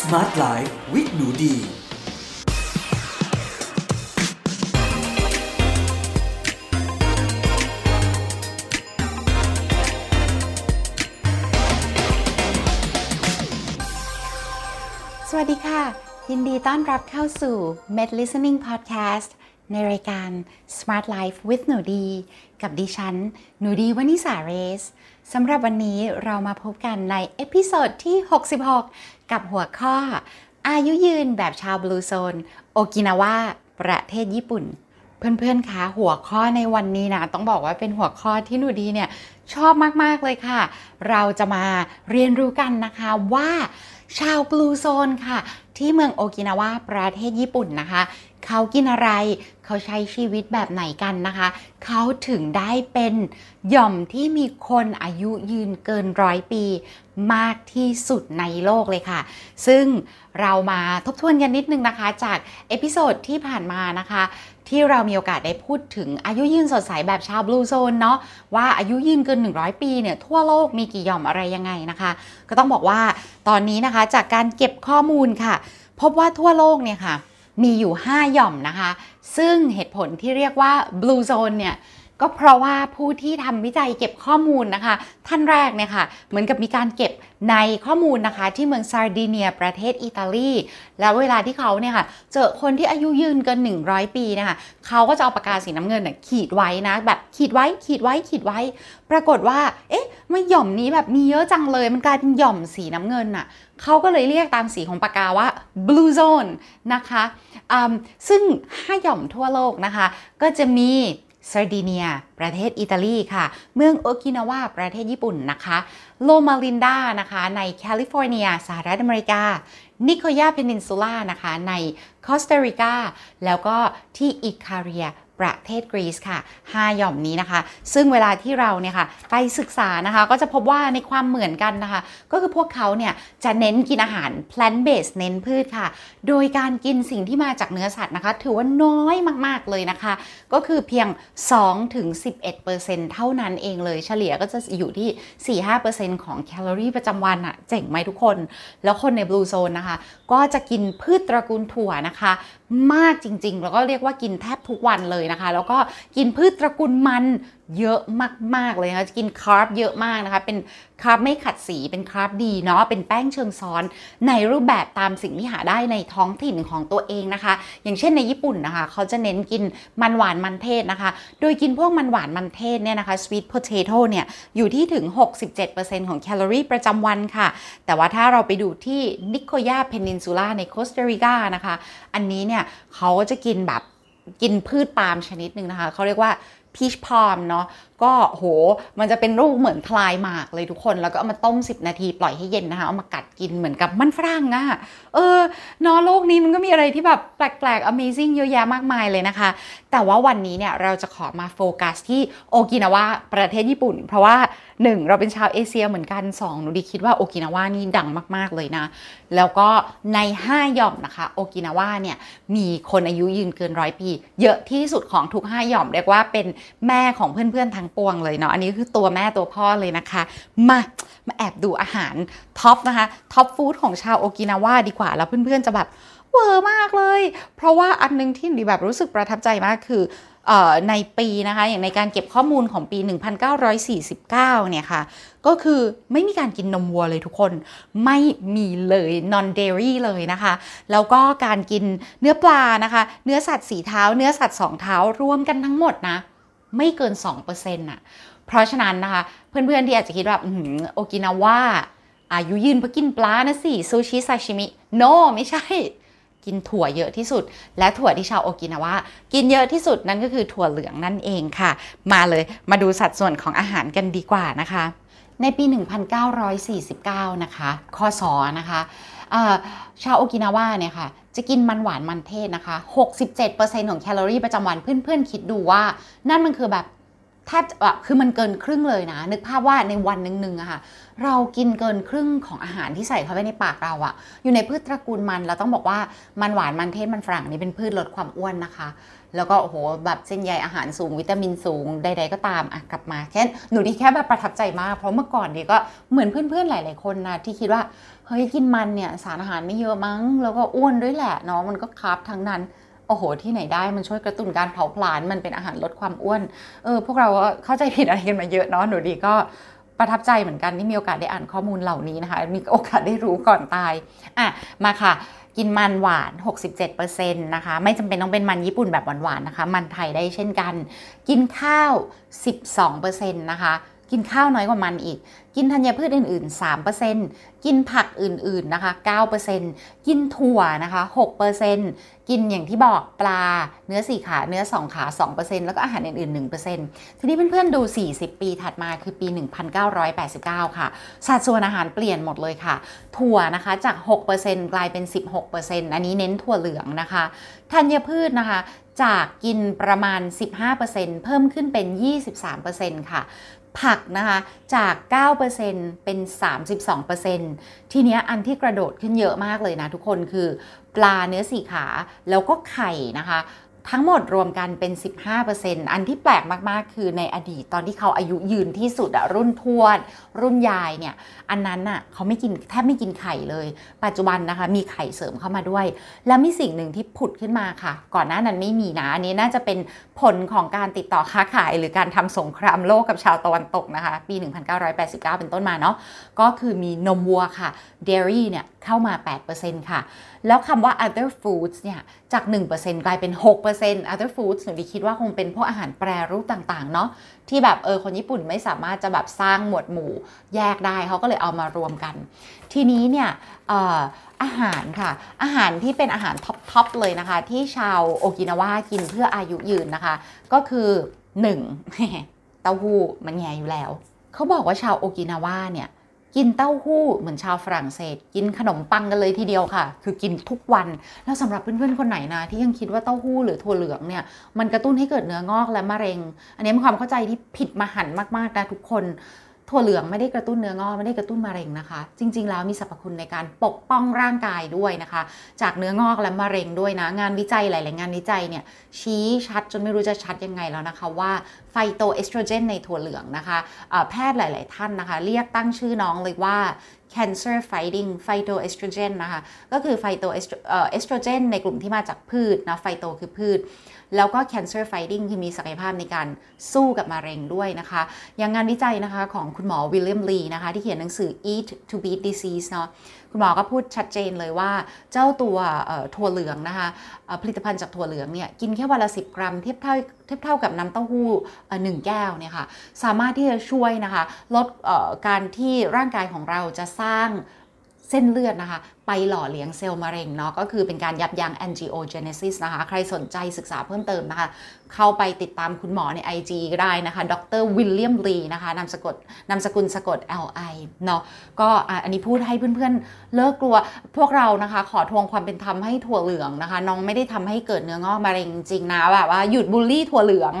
Smart Life with หนูดี สวัสดีค่ะ ยินดีต้อนรับเข้าสู่ Med Listening Podcast ในรายการ Smart Life with หนูดี กับดิฉัน หนูดีวนิสาเรสสำหรับวันนี้เรามาพบกันใน episode ที่ 66 กับหัวข้อ อายุยืนแบบชาว Blue Zone โอกินาวาประเทศญี่ปุ่น เพื่อนๆคะหัวข้อในวันนี้นะ ต้องบอกว่าเป็นหัวข้อที่หนูดีเนี่ย ชอบมากๆเลยค่ะ เราจะมาเรียนรู้กันนะคะว่าชาว Blue Zone ค่ะ ที่เมืองโอกินาวาประเทศญี่ปุ่นนะคะ เขากินอะไร เขาใช้ชีวิตแบบไหนกันนะคะ เขาถึงได้เป็นหย่อมที่มีคนอายุยืนเกินร้อยปีมากที่สุดในโลกเลยค่ะ ซึ่งเรามาทบทวนกันนิดนึงนะคะ จาก episode ที่ผ่านมานะคะ ที่เรามีโอกาสได้พูดถึงอายุยืนสดใสแบบชาว Blue Zone เนาะว่าอายุยืนเกิน 100 ปีเนี่ยทั่วโลกมีกี่หย่อมอะไรยังไงนะคะ ก็ต้องบอกว่าตอนนี้นะคะจากการเก็บข้อมูลค่ะ พบว่าทั่วโลกเนี่ยค่ะ มีอยู่ 5 หย่อมนะคะ ซึ่งเหตุผลที่เรียกว่า Blue Zone เนี่ยก็เพราะว่าผู้ที่ทำวิจัยเก็บข้อมูลนะคะ ท่านแรกเนี่ยค่ะ เหมือนกับมีการเก็บในข้อมูลนะคะ ที่เมืองซาร์ดิเนียประเทศอิตาลี แล้วเวลาที่เขาเนี่ยค่ะ เจอคนที่อายุยืนเกิน 100 ปีนะคะเขาก็จะเอาปากกาสีน้ำเงินน่ะขีดไว้นะ แบบขีดไว้ขีดไว้ขีดไว้ ปรากฏว่า เอ๊ะ ไม่หย่อมนี้แบบมีเยอะจังเลย มันกลายเป็นหย่อมสีน้ำเงินน่ะเขาก็เลยเรียกตามสีของปากกาว่า blue zone นะคะซึ่ง 5 หย่อมทั่วโลกนะคะ ก็จะมีซาร์ดิเนีย ประเทศอิตาลีค่ะ เมืองโอกินาวา ประเทศญี่ปุ่นนะคะ โลมาลินดา นะคะ ในแคลิฟอร์เนีย สหรัฐอเมริกา นิโคยา Peninsula นะคะ ในคอสตาริกา แล้วก็ที่อิคาเรีย ประเทศกรีซค่ะ 5 หย่อมนี้นะคะ ซึ่งเวลาที่เราเนี่ยค่ะไปศึกษานะคะ ก็จะพบว่าในความเหมือนกันนะคะ ก็คือพวกเขาเนี่ยจะเน้นกินอาหาร plant based เน้นพืชค่ะ โดยการกินสิ่งที่มาจากเนื้อสัตว์นะคะ ถือว่าน้อยมากๆเลยนะคะ ก็คือเพียง 2-11%เท่านั้นเองเลย เฉลี่ยก็จะอยู่ที่ 4-5%ของแคลอรี่ประจำวันอะเจ๋งไหมทุกคน แล้วคนในบลูโซนนะคะ ก็จะกินพืชตระกูลถั่วนะคะ มากจริง ๆ แล้วก็เรียกว่ากินแทบทุกวันเลยนะคะ แล้วก็กินพืชตระกูลมัน เยอะมาก ๆ เลยนะคะจะกินคาร์บเยอะมากนะคะ เป็นคาร์บไม่ขัดสี เป็นคาร์บดีเนาะ เป็นแป้งเชิงซ้อน ในรูปแบบตามสิ่งที่หาได้ในท้องถิ่นของตัวเองนะคะ อย่างเช่นในญี่ปุ่นนะคะ เขาจะเน้นกินมันหวานมันเทศนะคะ โดยกินพวกมันหวานมันเทศเนี่ยนะคะ sweet potato เนี่ย อยู่ที่ถึง 67%ของแคลอรี่ประจำวันค่ะ แต่ว่าถ้าเราไปดูที่นิโคยา Peninsula ในโคสตาริกานะคะ อันนี้เนี่ยเขาจะกินแบบกินพืชปาล์มชนิดหนึ่งนะคะ เขาเรียกว่า พีชพอมเนาะ ก็โห มันจะเป็นรูปเหมือนพลายหมากเลยทุกคน แล้วก็เอามาต้ม 10 นาทีปล่อยให้เย็นนะคะ เอามากัดกินเหมือนกับมันฝรั่งอะเออเนอะโลกนี้มันก็มีอะไรที่แบบแปลกๆ amazing เยอะแยะมากมายเลยนะคะ แต่ว่าวันนี้เนี่ยเราจะขอมาโฟกัสที่โอกินาวาประเทศญี่ปุ่น เพราะว่า 1 เราเป็นชาวเอเชียเหมือนกัน 2 หนูดีคิดว่าโอกินาวานี่ดังมากๆเลยนะ แล้วก็ใน 5 หย่อมนะคะโอกินาวาเนี่ยมีคนอายุยืนเกินร้อยปี เยอะที่สุดของทุก 5 หย่อมเรียกว่าเป็นแม่ของเพื่อนๆทั้งปวงเลยเนาะอันนี้คือตัวแม่ตัวพ่อเลยนะคะ มามาแอบดูอาหาร top นะคะ top food ของชาวโอกินาวาดีกว่า แล้วเพื่อนๆจะแบบเวอร์มากเลย เพราะว่าอันนึงที่ดีแบบรู้สึกประทับใจมากคือเออในปีนะคะอย่างในการเก็บข้อมูลของปี 1949 เนี่ยค่ะ ก็คือไม่มีการกินนมวัวเลยทุกคนไม่มีเลย non dairy เลยนะคะ แล้วก็การกินเนื้อปลานะคะ เนื้อสัตว์สีเท้า เนื้อสัตว์สองเท้า รวมกันทั้งหมดนะ ไม่เกิน 2%น่ะ เพราะฉะนั้นนะคะ เพื่อนๆที่อาจจะคิดว่าโอกินาว่าอายุยืนเพราะกินปลานะสิซูชิซาชิมิ โนไม่ใช่ กินถั่วเยอะที่สุด และถั่วที่ชาวโอกินาวากินเยอะที่สุดนั่นก็คือถั่วเหลืองนั่นเองค่ะ มาเลยมาดูสัดส่วนของอาหารกันดีกว่านะคะ ในปี 1949 นะคะคศนะคะอ่าชาวโอกินาวาเนี่ยค่ะจะกินมันหวานมันเทศนะคะ 67%ของแคลอรี่ประจำวันเพื่อนๆ คิดดูว่านั่นมันคือแบบแทบแบบคือมันเกินครึ่งเลยนะ นึกภาพว่าในวันหนึ่งๆอะค่ะ เรากินเกินครึ่งของอาหารที่ใส่เข้าไปในปากเราอะอยู่ในพืชตระกูลมันเราต้องบอกว่ามันหวานมันเทศมันฝรั่งนี่เป็นพืชลดความอ้วนนะคะ แล้วก็โอ้โหแบบเส้นใยอาหารสูงวิตามินสูงใด ๆ ก็ตามอะกลับมาแค่หนูดีแค่แบบประทับใจมาก เพราะเมื่อก่อนดีก็เหมือนเพื่อนๆหลาย ๆ คนนะที่คิดว่าเฮ้ยกินมันเนี่ยสารอาหารไม่เยอะมั้ง แล้วก็อ้วนด้วยแหละเนาะมันก็คาร์บทั้งนั้นโอ้โห ที่ไหนได้มันช่วยกระตุ้นการเผาผลาญมันเป็นอาหารลดความอ้วน เออ พวกเราเข้าใจผิดอะไรกันมาเยอะเนาะหนูดีก็ประทับใจเหมือนกันที่มีโอกาสได้อ่านข้อมูลเหล่านี้นะคะ มีโอกาสได้รู้ก่อนตาย อะ มาค่ะ กินมันหวาน 67%นะคะ ไม่จำเป็นต้องเป็นมันญี่ปุ่นแบบหวานๆนะคะ มันไทยได้เช่นกัน กินข้าว 12%นะคะ กินข้าวน้อยกว่ามันอีก กินธัญพืชอื่นๆ 3%กินผักอื่นๆ นะคะ 9%กินถั่วนะคะ 6%กินอย่างที่บอกปลา เนื้อ4ขา เนื้อ2ขา 2%แล้วก็อาหารอื่นๆ 1%ทีนี้เพื่อนๆ ดู 40 ปีถัดมาคือปี 1989 ค่ะ สัดส่วนอาหารเปลี่ยนหมดเลยค่ะ ถั่วนะคะจาก 6%กลายเป็น 16%อันนี้เน้นถั่วเหลืองนะคะธัญพืชนะคะจากกินประมาณ 15%เพิ่มขึ้นเป็น 23%ค่ะ ผักนะคะจาก 9%เป็น 32%ทีเนี้ยอันที่กระโดดขึ้นเยอะมากเลยนะทุกคนคือปลาเนื้อสี่ขาแล้วก็ไข่นะคะ ทั้งหมดรวมกันเป็น 15%อันที่แปลกมากๆ คือในอดีตตอนที่เขาอายุยืนที่สุดอะรุ่นทวด รุ่นยายเนี่ย อันนั้นน่ะเขาไม่กินแทบไม่กินไข่เลย ปัจจุบันนะคะ มีไข่เสริมเข้ามาด้วย แล้วมีสิ่งหนึ่งที่ผุดขึ้นมาค่ะ ก่อนหน้านั้นไม่มีนะ อันนี้น่าจะเป็นผลของการติดต่อค้าขาย หรือการทำสงครามโลกกับชาวตะวันตกนะคะ ปี 1989 เป็นต้นมาเนาะก็คือมีนมวัวค่ะ dairy เนี่ยเข้ามา 8%ค่ะ แล้วคำว่า other foods เนี่ยจาก 1%กลายเป็น 6% other foods หนูดีคิดว่าคงเป็นพวกอาหารแปรรูปต่าง ๆ เนาะที่แบบเออคนญี่ปุ่นไม่สามารถจะแบบสร้างหมวดหมู่แยกได้เขาก็เลยเอามารวมกัน ทีนี้เนี่ยอออาหารค่ะ อาหารที่เป็นอาหารท็อป ๆ เลยนะคะ ที่ชาวโอกินาวากินเพื่ออายุยืนนะคะ ก็คือ 1. เต้าหู้มันแง่อยู่แล้ว เขาบอกว่าชาวโอกินาวาเนี่ย กินเต้าหู้เหมือนชาวฝรั่งเศส กินขนมปังกันเลยทีเดียวค่ะ คือกินทุกวัน แล้วสำหรับเพื่อนๆคนไหนนะที่ยังคิดว่าเต้าหู้หรือถั่วเหลืองเนี่ยมันกระตุ้นให้เกิดเนื้องอกและมะเร็ง อันนี้เป็นความเข้าใจที่ผิดมหันมากๆนะทุกคน ถั่วเหลืองไม่ได้กระตุ้นเนื้องอกไม่ได้กระตุ้นมะเร็งนะคะ จริง ๆ แล้วมีสรรพคุณในการปกป้องร่างกายด้วยนะคะ จากเนื้องอกและมะเร็งด้วยนะ งานวิจัยหลาย ๆ งานวิจัยเนี่ยชี้ชัดจนไม่รู้จะชัดยังไงแล้วนะคะว่าไฟโตเอสโตรเจนในถั่วเหลืองนะคะแพทย์หลาย ๆ ท่านนะคะ เรียกตั้งชื่อน้องเลยว่า cancer fighting phytoestrogen นะคะ ก็คือไฟโตเอสโตรเจนในกลุ่มที่มาจากพืชนะ phyto คือพืช แล้วก็ cancer fighting คือมีศักยภาพในการสู้กับมะเร็งด้วยนะคะ อย่างงานวิจัยนะคะของคุณหมอวิลเลียมลีนะคะที่เขียนหนังสือ eat to beat disease เนาะคุณหมอก็พูดชัดเจนเลยว่าเจ้าตัวถั่วเหลืองนะคะผลิตภัณฑ์จากถั่วเหลืองเนี่ยกินแค่วันละ 10 กรัมเทียบเท่าเทียบเท่ากับน้ำเต้าหู้หนึ่งแก้วเนี่ยค่ะสามารถที่จะช่วยนะคะลดการที่ร่างกายของเราจะสร้างเส้นเลือดนะคะ ไปหล่อเลี้ยงเซลล์มะเร็งเนาะก็คือเป็นการยับยั้ง angiogenesis นะคะ ใครสนใจศึกษาเพิ่มเติมนะคะ เข้าไปติดตามคุณหมอใน IG ก็ได้นะคะ ดรวิลเลียมลีนะคะนามสกุลนามสกุลสะกด LI เนาะก็อันนี้พูดให้เพื่อนๆ เลิกกลัวพวกเรานะคะ ขอทวงความเป็นธรรมให้ถั่วเหลืองนะคะ น้องไม่ได้ทำให้เกิดเนื้องอกมะเร็งจริงนะแบบว่าหยุดบูลลี่ถั่วเหลือง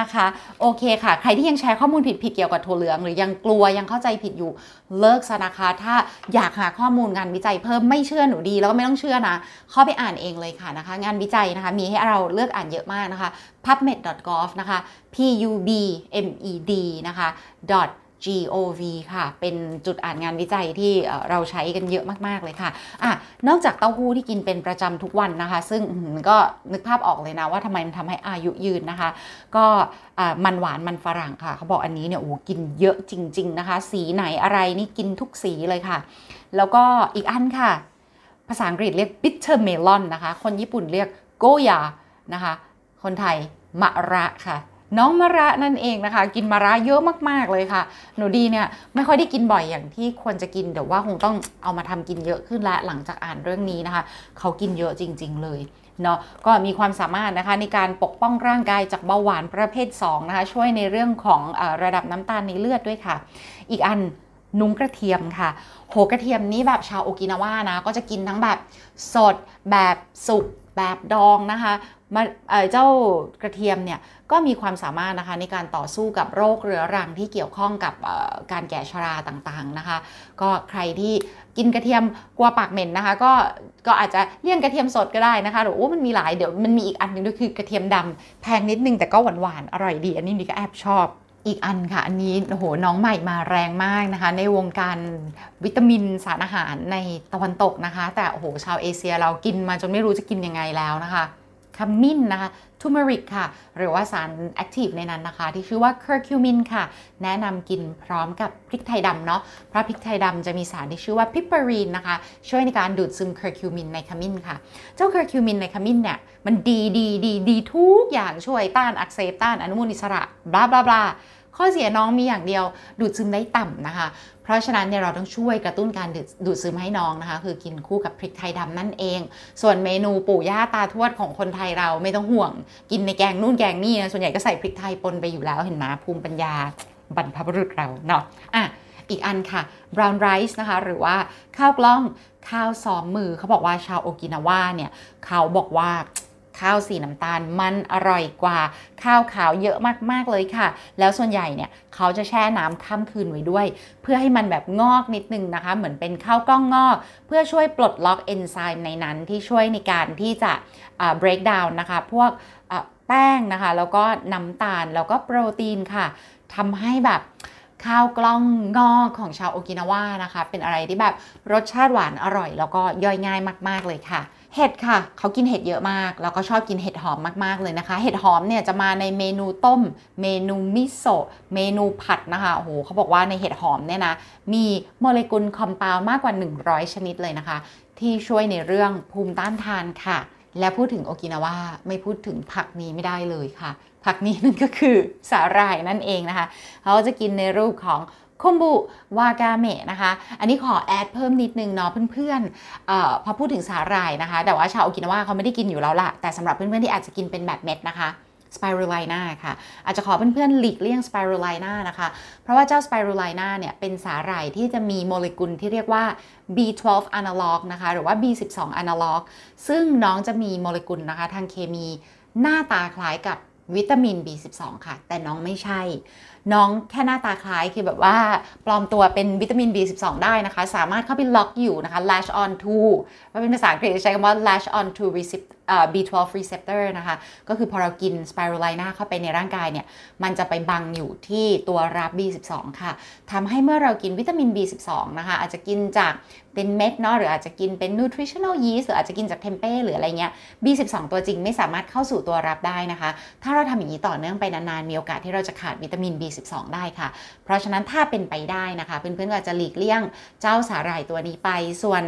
นะคะ โอเคค่ะ ใครที่ยังแชร์ข้อมูลผิดๆเกี่ยวกับถั่วเหลือง หรือยังกลัวยังเข้าใจผิดอยู่เลิกซะนะคะ ถ้าอยากหาข้อมูลงานวิจัยเพิ่มไม่เชื่อหนูดีแล้วก็ไม่ต้องเชื่อนะเข้าไปอ่านเองเลยค่ะนะคะ งานวิจัยนะคะ มีให้เราเลือกอ่านเยอะมากนะคะ pubmed.gov นะคะ pubmed นะคะ gov ค่ะ เป็นจุดอ่านงานวิจัยที่เราใช้กันเยอะมากๆเลยค่ะอะ นอกจากเต้าหู้ที่กินเป็นประจำทุกวันนะคะ ซึ่งก็นึกภาพออกเลยนะว่าทำไมมันทำให้อายุยืนนะคะ ก็มันหวานมันฝรั่งค่ะ เขาบอกอันนี้เนี่ยโอ้กินเยอะจริง ๆนะคะ สีไหนอะไรนี่กินทุกสีเลยค่ะ แล้วก็อีกอันค่ะ ภาษาอังกฤษเรียก bitter melon นะคะ คนญี่ปุ่นเรียกโกยานะคะ คนไทยมะระค่ะ น้องมะระนั่นเองนะคะ กินมะระเยอะมากๆเลยค่ะ หนูดีเนี่ยไม่ค่อยได้กินบ่อยอย่างที่ควรจะกินเดี๋ยวว่าคงต้องเอามาทำกินเยอะขึ้นแล้วหลังจากอ่านเรื่องนี้นะคะ เขากินเยอะจริง ๆ เลยเนาะก็มีความสามารถนะคะในการปกป้องร่างกายจากเบาหวานประเภท2นะคะช่วยในเรื่องของอระดับน้ำตาลในเลือดด้วยค่ะ อีกอันนุ้งกระเทียมค่ะ โหกระเทียมนี้แบบชาวโอกินาวานะก็จะกินทั้งแบบสดแบบสุก แบบดองนะคะมาเจ้ากระเทียมเนี่ยก็มีความสามารถนะคะในการต่อสู้กับโรคเรื้อรังที่เกี่ยวข้องกับการแก่ชราต่างๆนะคะ ก็ใครที่กินกระเทียมกลัวปากเหม็นนะคะก็ก็อาจจะเลี่ยงกระเทียมสดก็ได้นะคะหรือโอ้มันมีหลายเดี๋ยวมันมีอีกอันนึงด้วยคือกระเทียมดำแพงนิดนึงแต่ก็หวานๆอร่อยดี อันนี้นี่ก็แอบชอบ อีกอันค่ะอันนี้โหน้องใหม่มาแรงมากนะคะ ในวงการวิตามินสารอาหารในตะวันตกนะคะ แต่โหชาวเอเชียเรากินมาจนไม่รู้จะกินยังไงแล้วนะคะ ขมิ้นนะคะ turmeric ค่ะ หรือว่าสาร active ในนั้นนะคะ ที่ชื่อว่าเคอร์คิวมินค่ะ แนะนำกินพร้อมกับพริกไทยดำเนาะเพราะพริกไทยดำจะมีสารที่ชื่อว่า piperine นะคะ ช่วยในการดูดซึมเคอร์คิวมินในขมิ้นค่ะ เจ้าเคอร์คิวมินในขมิ้นเนี่ย มันดีดีดีดีทุกอย่างช่วยต้านอักเสบต้านอนุมูลอิสระ blah blah blah ข้อเสียน้องมีอย่างเดียวดูดซึมได้ต่ำนะคะ เพราะฉะนั้นเนี่ยเราต้องช่วยกระตุ้นการดูดซึมให้น้องนะคะ คือกินคู่กับพริกไทยดำนั่นเอง ส่วนเมนูปู่ย่าตาทวดของคนไทยเราไม่ต้องห่วง กินในแกงนู่นแกงนี่นะส่วนใหญ่ก็ใส่พริกไทยปนไปอยู่แล้วเห็นไหมภูมิปัญญาบรรพบุรุษเราเนาะอะอีกอันค่ะ brown rice นะคะ หรือว่าข้าวกล้องข้าวซ้อมมือเขาบอกว่าชาวโอกินาวาเนี่ยเขาบอกว่า ข้าวสีน้ำตาลมันอร่อยกว่าข้าวขาวเยอะมากๆเลยค่ะ แล้วส่วนใหญ่เนี่ยเขาจะแช่น้ำข้ามคืนไว้ด้วย เพื่อให้มันแบบงอกนิดนึงนะคะ เหมือนเป็นข้าวกล้องงอก เพื่อช่วยปลดล็อกเอนไซม์ในนั้นที่ช่วยในการที่จะ break down นะคะ พวกแป้งนะคะ แล้วก็น้ำตาลแล้วก็โปรตีนค่ะทำให้แบบข้าวกล้องงอกของชาวโอกินาวานะคะ เป็นอะไรที่แบบรสชาติหวานอร่อย แล้วก็ย่อยง่ายมาก ๆ เลยค่ะ เห็ดค่ะ เขากินเห็ดเยอะมาก แล้วก็ชอบกินเห็ดหอมมากๆเลยนะคะ เห็ดหอมเนี่ยจะมาในเมนูต้ม เมนูมิโซะ เมนูผัดนะคะ โอ้โหเขาบอกว่าในเห็ดหอมเนี่ยนะ มีโมเลกุลคอมเพลมากกว่า 100 ชนิดเลยนะคะ ที่ช่วยในเรื่องภูมิต้านทานค่ะ และพูดถึงโอกินาวาไม่พูดถึงผักนี้ไม่ได้เลยค่ะ ผักนี้นั่นก็คือสาหร่ายนั่นเองนะคะ เขาจะกินในรูปของ คอมบุวากาเมะนะคะ อันนี้ขอแอดเพิ่มนิดนึงเนาะเพื่อนๆเออพอพูดถึงสาหร่ายนะคะ แต่ว่าชาวโอกินาวาเขาไม่ได้กินอยู่แล้วล่ะแต่สำหรับเพื่อนๆที่อาจจะกินเป็นแบบเม็ดนะคะ spirulina ค่ะ อาจจะขอเพื่อนๆหลีกเลี่ยง spirulina นะคะ เพราะว่าเจ้า spirulina เนี่ยเป็นสาหร่ายที่จะมีโมเลกุลที่เรียกว่า B12 analog นะคะ หรือว่า B12 analog ซึ่งน้องจะมีโมเลกุลนะคะ ทางเคมีหน้าตาคล้ายกับวิตามิน B12 ค่ะ แต่น้องไม่ใช่น้องแค่หน้าตาคล้ายคือแบบว่าปลอมตัวเป็นวิตามิน B12 ได้นะคะ สามารถเข้าไปล็อกอยู่นะคะ latch on to ว่าเป็นภาษาอังกฤษใช้คำว่า latch on to receipt B12 receptor นะคะ ก็คือพอเรากิน spirulina เข้าไปในร่างกายเนี่ย มันจะไปบังอยู่ที่ตัวรับ B12 ค่ะ ทำให้เมื่อเรากินวิตามิน B12 นะคะ อาจจะกินจากเป็นเม็ดเนาะ หรืออาจจะกินเป็น nutritional yeast หรืออาจจะกินจากเทมเป้หรืออะไรเงี้ย B12 ตัวจริงไม่สามารถเข้าสู่ตัวรับได้นะคะ ถ้าเราทำอย่างนี้ต่อเนื่องไปนานๆ มีโอกาสที่เราจะขาดวิตามิน B12 ได้ค่ะ เพราะฉะนั้นถ้าเป็นไปได้นะคะ เพื่อนๆก็จะหลีกเลี่ยงเจ้าสาหร่ายตัวนี้ไป ส่วน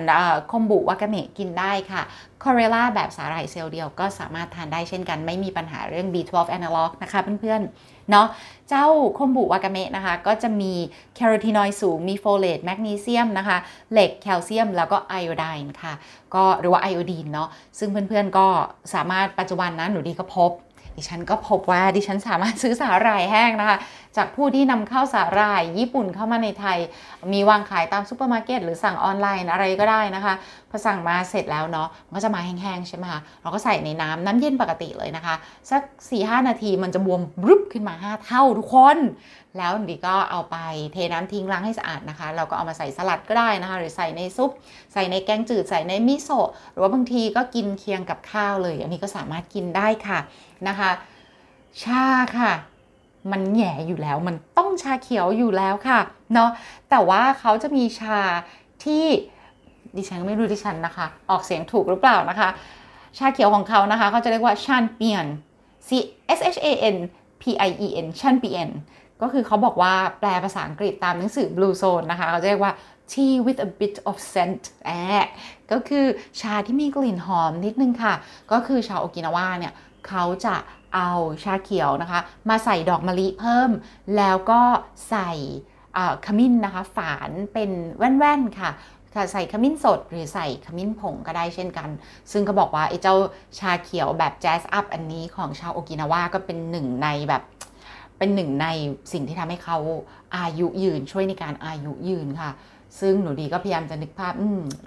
คอมบุวากาเมะกินได้ค่ะ chlorella แบบสาหร่ายเซลล์เดียวก็สามารถทานได้เช่นกัน ไม่มีปัญหาเรื่อง B12 analog นะคะเพื่อนๆเนาะเจ้าคอมบุวากาเมะนะคะ ก็จะมีแคโรทีนอยด์สูง มีโฟเลตแมกนีเซียมนะคะ เหล็กแคลเซียมแล้วก็ iodine ค่ะ ก็หรือว่าไอโอดีนเนาะซึ่งเพื่อนๆก็สามารถปัจจุบันนะหนูดีก็พบ ดิฉันก็พบว่าดิฉันสามารถซื้อสาหร่ายแห้งนะคะ จากผู้ที่นำเข้าสาหร่ายญี่ปุ่นเข้ามาในไทย มีวางขายตามซูเปอร์มาร์เก็ตหรือสั่งออนไลน์อะไรก็ได้นะคะพอสั่งมาเสร็จแล้วเนาะมันก็จะมาแห้งๆใช่ไหมคะเราก็ใส่ในน้ำน้ำเย็นปกติเลยนะคะ สัก4-5นาทีมันจะบวมรึบขึ้นมา 5 เท่าทุกคน แล้วดีก็เอาไปเทน้ำทิ้งล้างให้สะอาดนะคะ เราก็เอามาใส่สลัดก็ได้นะคะ หรือใส่ในซุป ใส่ในแกงจืด ใส่ในมิโซะ หรือว่าบางทีก็กินเคียงกับข้าวเลย อันนี้ก็สามารถกินได้ค่ะนะคะ ชาค่ะ มันแหย่อยู่แล้ว มันต้องชาเขียวอยู่แล้วค่ะ เนาะ แต่ว่าเขาจะมีชาที่ดิฉันไม่รู้ดิฉันนะคะ ออกเสียงถูกหรือเปล่านะคะ ชาเขียวของเขานะคะ เขาจะเรียกว่าชันเปียน C S H A N P I E N ชันเปียน ก็คือเขาบอกว่าแปลภาษาอังกฤษตามหนังสือ Blue Zone นะคะเขาจะเรียกว่า tea with a bit of scent แอบก็คือชาที่มีกลิ่นหอมนิดนึงค่ะ ก็คือชาวโอกินาวาเนี่ยเขาจะเอาชาเขียวนะคะ มาใส่ดอกมะลิเพิ่ม แล้วก็ใส่ขมิ้นนะคะ ฝานเป็นแว่นๆค่ะค่ะใส่ขมิ้นสดหรือใส่ขมิ้นผงก็ได้เช่นกัน ซึ่งก็บอกว่าไอ้เจ้าชาเขียวแบบแจ๊สอัพอันนี้ของชาวโอกินาวาก็เป็นหนึ่งในแบบ เป็นหนึ่งในสิ่งที่ทำให้เขาอายุยืนช่วยในการอายุยืนค่ะ ซึ่งหนูดีก็พยายามจะนึกภาพ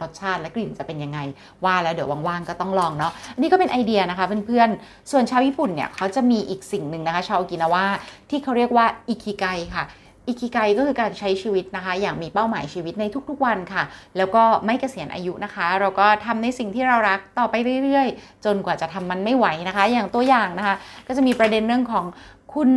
รสชาติและกลิ่นจะเป็นยังไง ว่าแล้วเดี๋ยวว่างๆก็ต้องลองเนาะอันนี้ก็เป็นไอเดียนะคะเพื่อนๆส่วนชาวญี่ปุ่นเนี่ยเขาจะมีอีกสิ่งหนึ่งนะคะ ชาวโอกินาว่าที่เขาเรียกว่าอิคิไกค่ะ อิคิไกก็คือการใช้ชีวิตนะคะ อย่างมีเป้าหมายชีวิตในทุกๆวันค่ะ แล้วก็ไม่เกษียณอายุนะคะ เราก็ทำในสิ่งที่เรารักต่อไปเรื่อยๆ จนกว่าจะทำมันไม่ไหวนะคะ อย่างตัวอย่างนะคะ ก็จะมีประเด็นเรื่องของคุณ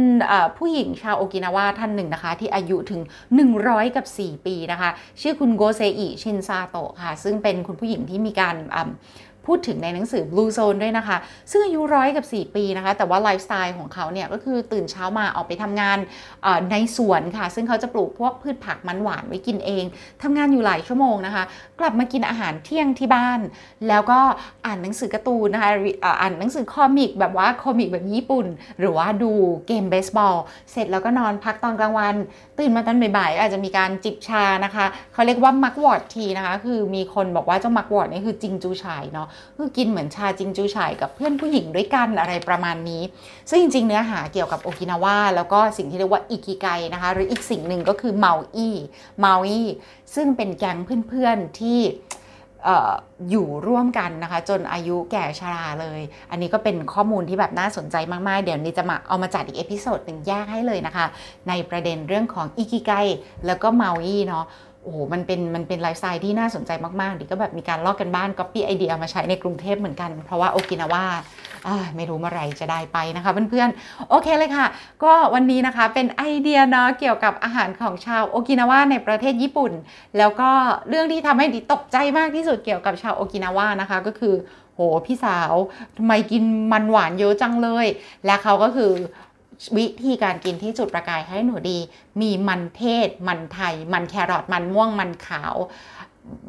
ผู้หญิงชาวโอกินาวาท่านหนึ่งนะคะ ที่อายุถึง 100 กับ 4 ปีนะคะ ชื่อคุณโกเซอิชินซาโตะค่ะ ซึ่งเป็นคุณผู้หญิงที่มีการ พูดถึงในหนังสือ Blue Zone ด้วยนะคะ ซึ่งอายุร้อยกับ 4 ปีนะคะ แต่ว่าไลฟ์สไตล์ของเขาเนี่ยก็คือตื่นเช้ามาออกไปทำงานในสวนค่ะ ซึ่งเขาจะปลูกพวกพืชผักมันหวานไว้กินเองทำงานอยู่หลายชั่วโมงนะคะ กลับมากินอาหารเที่ยงที่บ้าน แล้วก็อ่านหนังสือการ์ตูนนะคะอ่านหนังสือ comic แบบว่า comic แบบญี่ปุ่น หรือว่าดูเกมเบสบอล เสร็จแล้วก็นอนพักตอนกลางวัน ตื่นมาตอนบ่ายๆ อาจจะมีการจิบชานะคะ เขาเรียกว่า mugwort tea นะคะ คือมีคนบอกว่าเจ้า mugwort นี่คือจิงจูฉ่ายเนาะคือกินเหมือนชาจิงจูฉ่ายกับเพื่อนผู้หญิงด้วยกันอะไรประมาณนี้ ซึ่งจริงๆเนื้อหาเกี่ยวกับโอกินาวาแล้วก็สิ่งที่เรียกว่าอิกิไกนะคะ หรืออีกสิ่งหนึ่งก็คือเมาอี้เมาอี้ซึ่งเป็นแก๊งเพื่อนๆที่อยู่ร่วมกันนะคะ จนอายุแก่ชราเลย อันนี้ก็เป็นข้อมูลที่แบบน่าสนใจมากๆ เดี๋ยวนี้จะมาเอามาจัดอีก episode หนึ่งแยกให้เลยนะคะ ในประเด็นเรื่องของอิกิไกแล้วก็เมาอี้เนาะ โอ้โหมันเป็นมันเป็นไลฟ์สไตล์ที่น่าสนใจมาก ๆ ดีก็แบบมีการลอกกันบ้านก๊อปปี้ไอเดียมาใช้ในกรุงเทพเหมือนกัน เพราะว่าโอกินาว่าไม่รู้เมื่อไรจะได้ไปนะคะเพื่อนๆ โอเคเลยค่ะ ก็วันนี้นะคะเป็นไอเดียเนาะเกี่ยวกับอาหารของชาวโอกินาว่าในประเทศญี่ปุ่น แล้วก็เรื่องที่ทำให้ดิตกใจมากที่สุดเกี่ยวกับชาวโอกินาว่านะคะก็คือโหพี่สาวทำไมกินมันหวานเยอะจังเลย และเขาก็คือ วิธีการกินที่จุดประกายให้หนูดี มีมันเทศ มันไทย มันแครอทมันม่วงมันขาว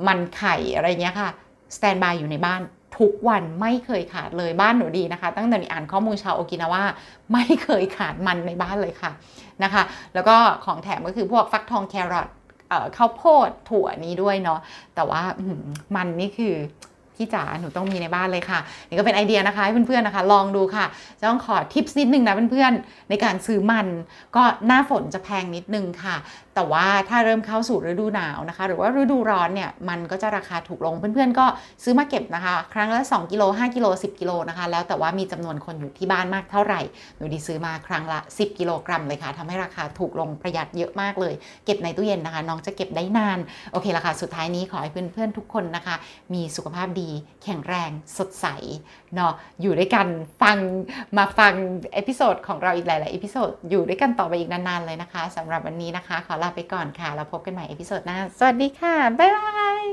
มันไข่อะไรเงี้ยค่ะสแตนบายอยู่ในบ้านทุกวันไม่เคยขาดเลยบ้านหนูดีนะคะ ตั้งแต่อ่านข้อมูลชาวโอกินาว่าไม่เคยขาดมันในบ้านเลยค่ะนะคะ แล้วก็ของแถมก็คือพวกฟักทองแครอทข้าวโพดถั่วนี้ด้วยเนาะแต่ว่ามันนี่คือ พี่จ๋าหนูต้องมีในบ้านเลยค่ะ นี่ก็เป็นไอเดียนะคะให้เพื่อนๆนะคะ ลองดูค่ะจะต้องขอทิปส์นิดนึงนะเพื่อนๆในการซื้อมัน ก็หน้าฝนจะแพงนิดนึงค่ะ แต่ว่าถ้าเริ่มเข้าสู่ฤดูหนาวนะคะ หรือว่าฤดูร้อนเนี่ยมันก็จะราคาถูกลงเพื่อนๆก็ซื้อมาเก็บนะคะ ครั้งละ2กิโล5กิโล10กิโลนะคะ แล้วแต่ว่ามีจำนวนคนอยู่ที่บ้านมากเท่าไหร่หนูดีซื้อมาครั้งละ 10 กิโลกรัมเลยค่ะทำให้ราคาถูกลงประหยัดเยอะมากเลย เก็บในตู้เย็นนะคะ น้องจะเก็บได้นานโอเคละค่ะสุดท้ายนี้ขอให้เพื่อนๆทุกคนนะคะ มีสุขภาพดีแข็งแรงสดใสเนาะอยู่ด้วยกันฟังมาฟัง episode ของเราอีกหลายๆ episode อยู่ด้วยกันต่อไปอีกนานๆเลยนะคะสำหรับวันนี้นะคะขอลาไปก่อนค่ะ เราพบกันใหม่ episode หน้า สวัสดีค่ะ บ๊ายบาย